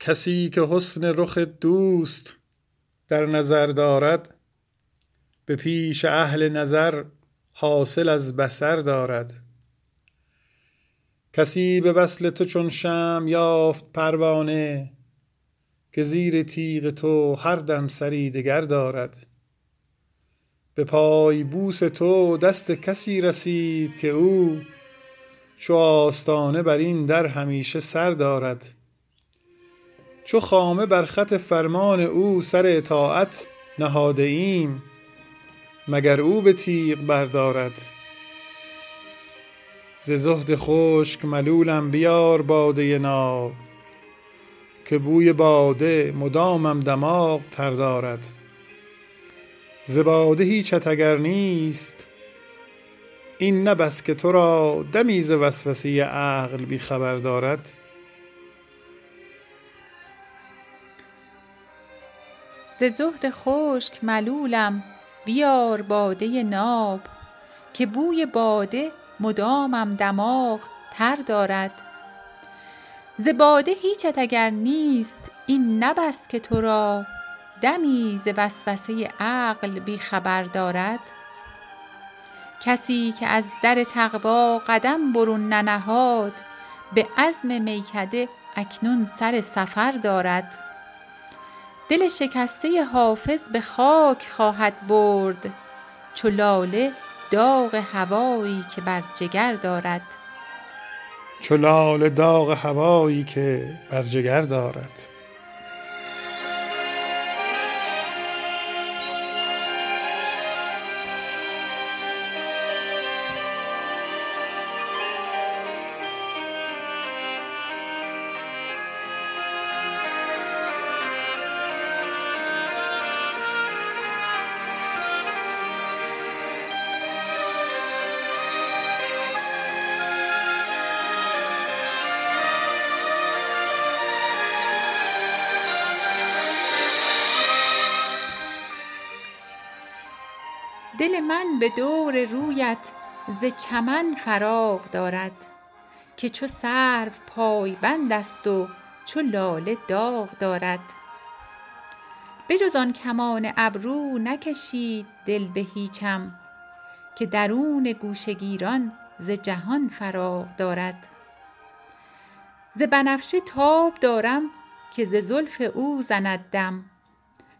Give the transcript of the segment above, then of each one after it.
کسی که حسن رخ دوست در نظر دارد به پیش اهل نظر حاصل از بصر دارد. کسی به وصل تو چون شم یافت پروانه که زیر تیغ تو هر دم سری دگر دارد. به پای بوس تو دست کسی رسید که او چو آستانه بر این در همیشه سر دارد. چو خامه بر خط فرمان او سر اطاعت نهاده ایم مگر او به تیغ بردارد. ز زهد خشک ملولم بیار باده ناب که بوی باده مدامم دماغ تر دارد. ز باده هیچت اگر نیست این نه بس که تو را دمی وسوسه عقل بی خبر دارد. ز زهد خشک ملولم بیار باده ناب که بوی باده مدامم دماغ تر دارد. ز باده هیچت اگر نیست این نه که تو را دمی ز وسوسه عقل بی خبر دارد. کسی که از در تقوا قدم برون ننهاد به عزم میکده اکنون سر سفر دارد. دل شکسته حافظ به خاک خواهد برد چو لاله داغ هوایی که بر جگر دارد. چو لاله داغ هوایی که بر جگر دارد. دل من به دور رویت ز چمن فراغ دارد که چو سرو پای بند است و چو لاله داغ دارد. بجز آن کمان ابرو نکشید دل به هیچم که درون گوشه گیران ز جهان فراغ دارد. ز بنفشه تاب دارم که ز زلف او زند دم.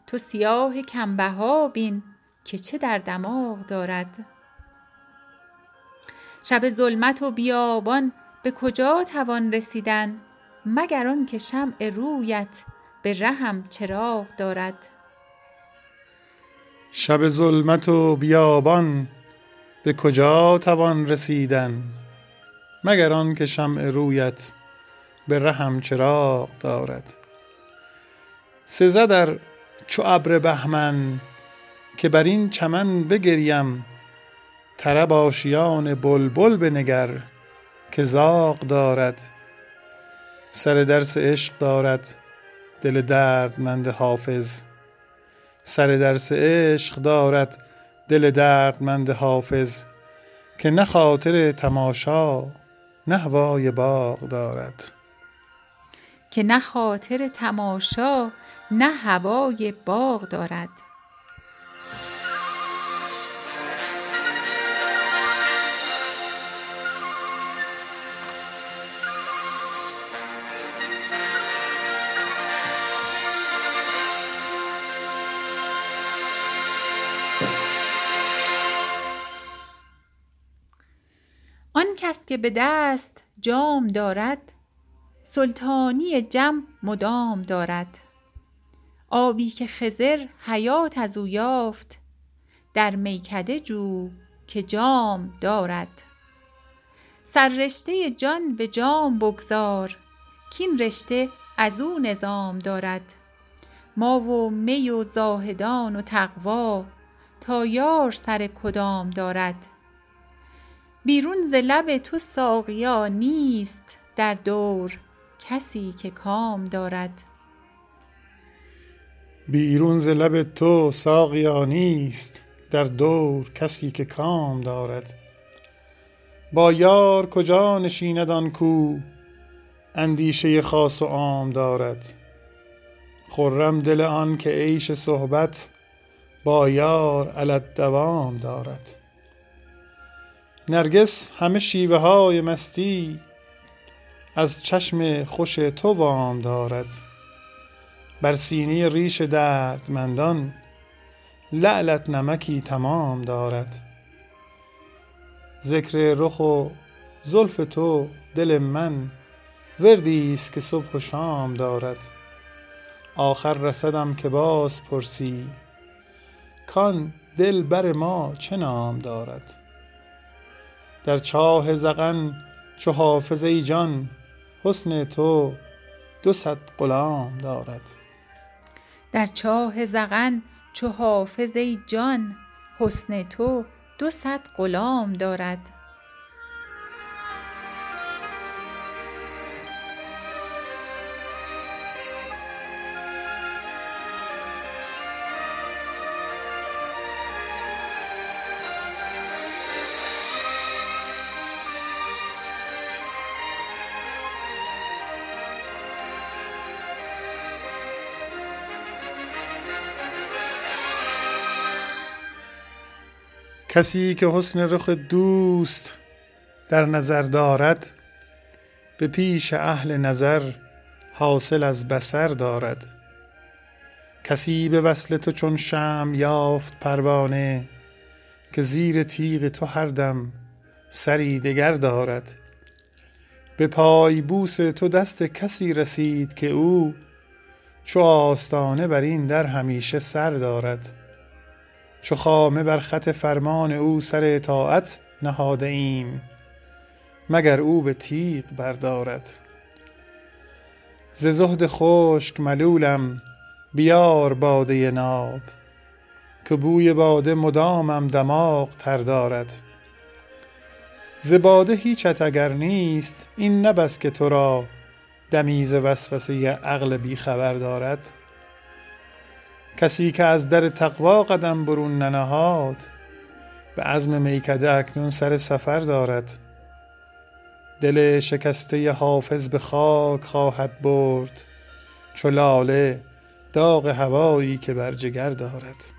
تو سیاه کم بها بین که چه در دماغ دارد؟ شب ظلمت و بیابان به کجا توان رسیدن مگر آن که شمع رویت به رهم چراغ دارد؟ شب ظلمت و بیابان به کجا توان رسیدن مگر آن که شمع رویت به رهم چراغ دارد؟ سزد ار چو ابر بهمن که بر این چمن بگریم طرب آشیان بلبل بنگر که زاغ دارد سر درس عشق دارد دل دردمند حافظ سر درس عشق دارد دل دردمند حافظ که نه خاطر تماشا نه هوای باغ دارد. که نه خاطر تماشا نه هوای باغ دارد. کس که به دست جام دارد سلطانی جم مدام دارد. آبی که خضر حیات از او یافت در میکده جو که جام دارد. سررشته جان به جام بگذار کاین رشته از او نظام دارد. ما و می و زاهدان و تقوا تا یار سر کدام دارد. بیرون ز لب تو ساقیا نیست در دور کسی که کام دارد. بیرون ز لب تو ساقیا نیست در دور کسی که کام دارد. با یار کجا نشیند آن کو اندیشه خاص و عام دارد. خرم دل آن که عیش صحبت با یار علت دوام دارد. نرگس همه شیوه های مستی از چشم خوش تو وام دارد. بر سینه ریش دردمندان لعلت نمکی تمام دارد. ذکر رخ و زلف تو دل من وردی است که صبح و شام دارد. آخر رسدم که باز پرسی کان دل بر ما چه نام دارد. در چاه ذقن چو حافظ ای جان حسن تو دو صد غلام دارد. در چاه زغن چو حافظ ای جان حسن تو دو صد غلام دارد. کسی که حسن رخ دوست در نظر دارد به پیش اهل نظر حاصل از بصر دارد. کسی به وصل تو چون شم یافت پروانه که زیر تیغ تو هر دم سری دگر دارد. به پای بوس تو دست کسی رسید که او چو آستانه بر این در همیشه سر دارد. چو خامه بر خط فرمان او سر اطاعت نهاده ایم مگر او به تیغ بردارد. ز زهد خشک ملولم بیار باده ناب که بوی باده مدامم دماغ تر دارد. ز باده هیچت اگر نیست این نه که تو را دمی ز وسوسه عقل بی خبر دارد. کسی که از در تقوا قدم برون ننهاد به عزم میکده اکنون سر سفر دارد. دل شکسته حافظ به خاک خواهد برد چو داغ هوایی که بر جگر دارد.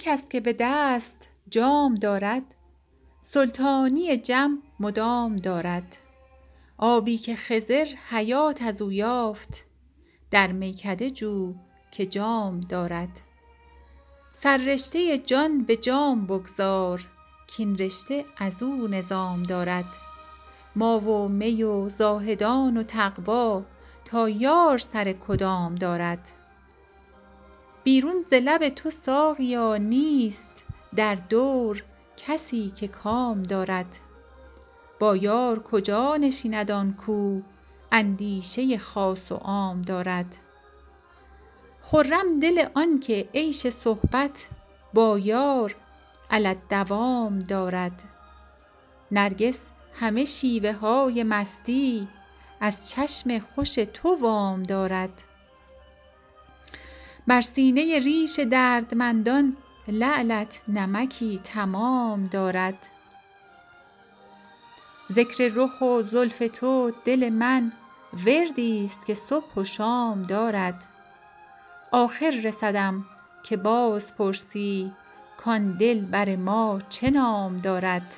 کس که به دست جام دارد سلطانی جم مدام دارد. آبی که خضر حیات از او یافت در میکده جو که جام دارد. سررشته جان به جام بگذار کاین رشته از او نظام دارد. ما و می و زاهدان و تقوا تا یار سر کدام دارد. بیرون ز لب تو ساقیا نیست در دور کسی که کام دارد. با یار کجا نشیند آن کو؟ اندیشه خاص و عام دارد. خرم دل آن که عیش صحبت با یار علی الدوام دارد. نرگس همه شیوه های مستی از چشم خوش تو وام دارد. بر سینه ریش دردمندان لعلت نمکی تمام دارد. ذکر رخ و زلف تو دل من وردی است که صبح و شام دارد. آخر رسدم که باز پرسی کان دل بر ما چه نام دارد.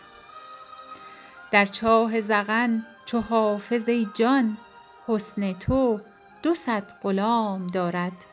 در چاه ذقن چو حافظ ای جان حسن تو دو صد غلام دارد.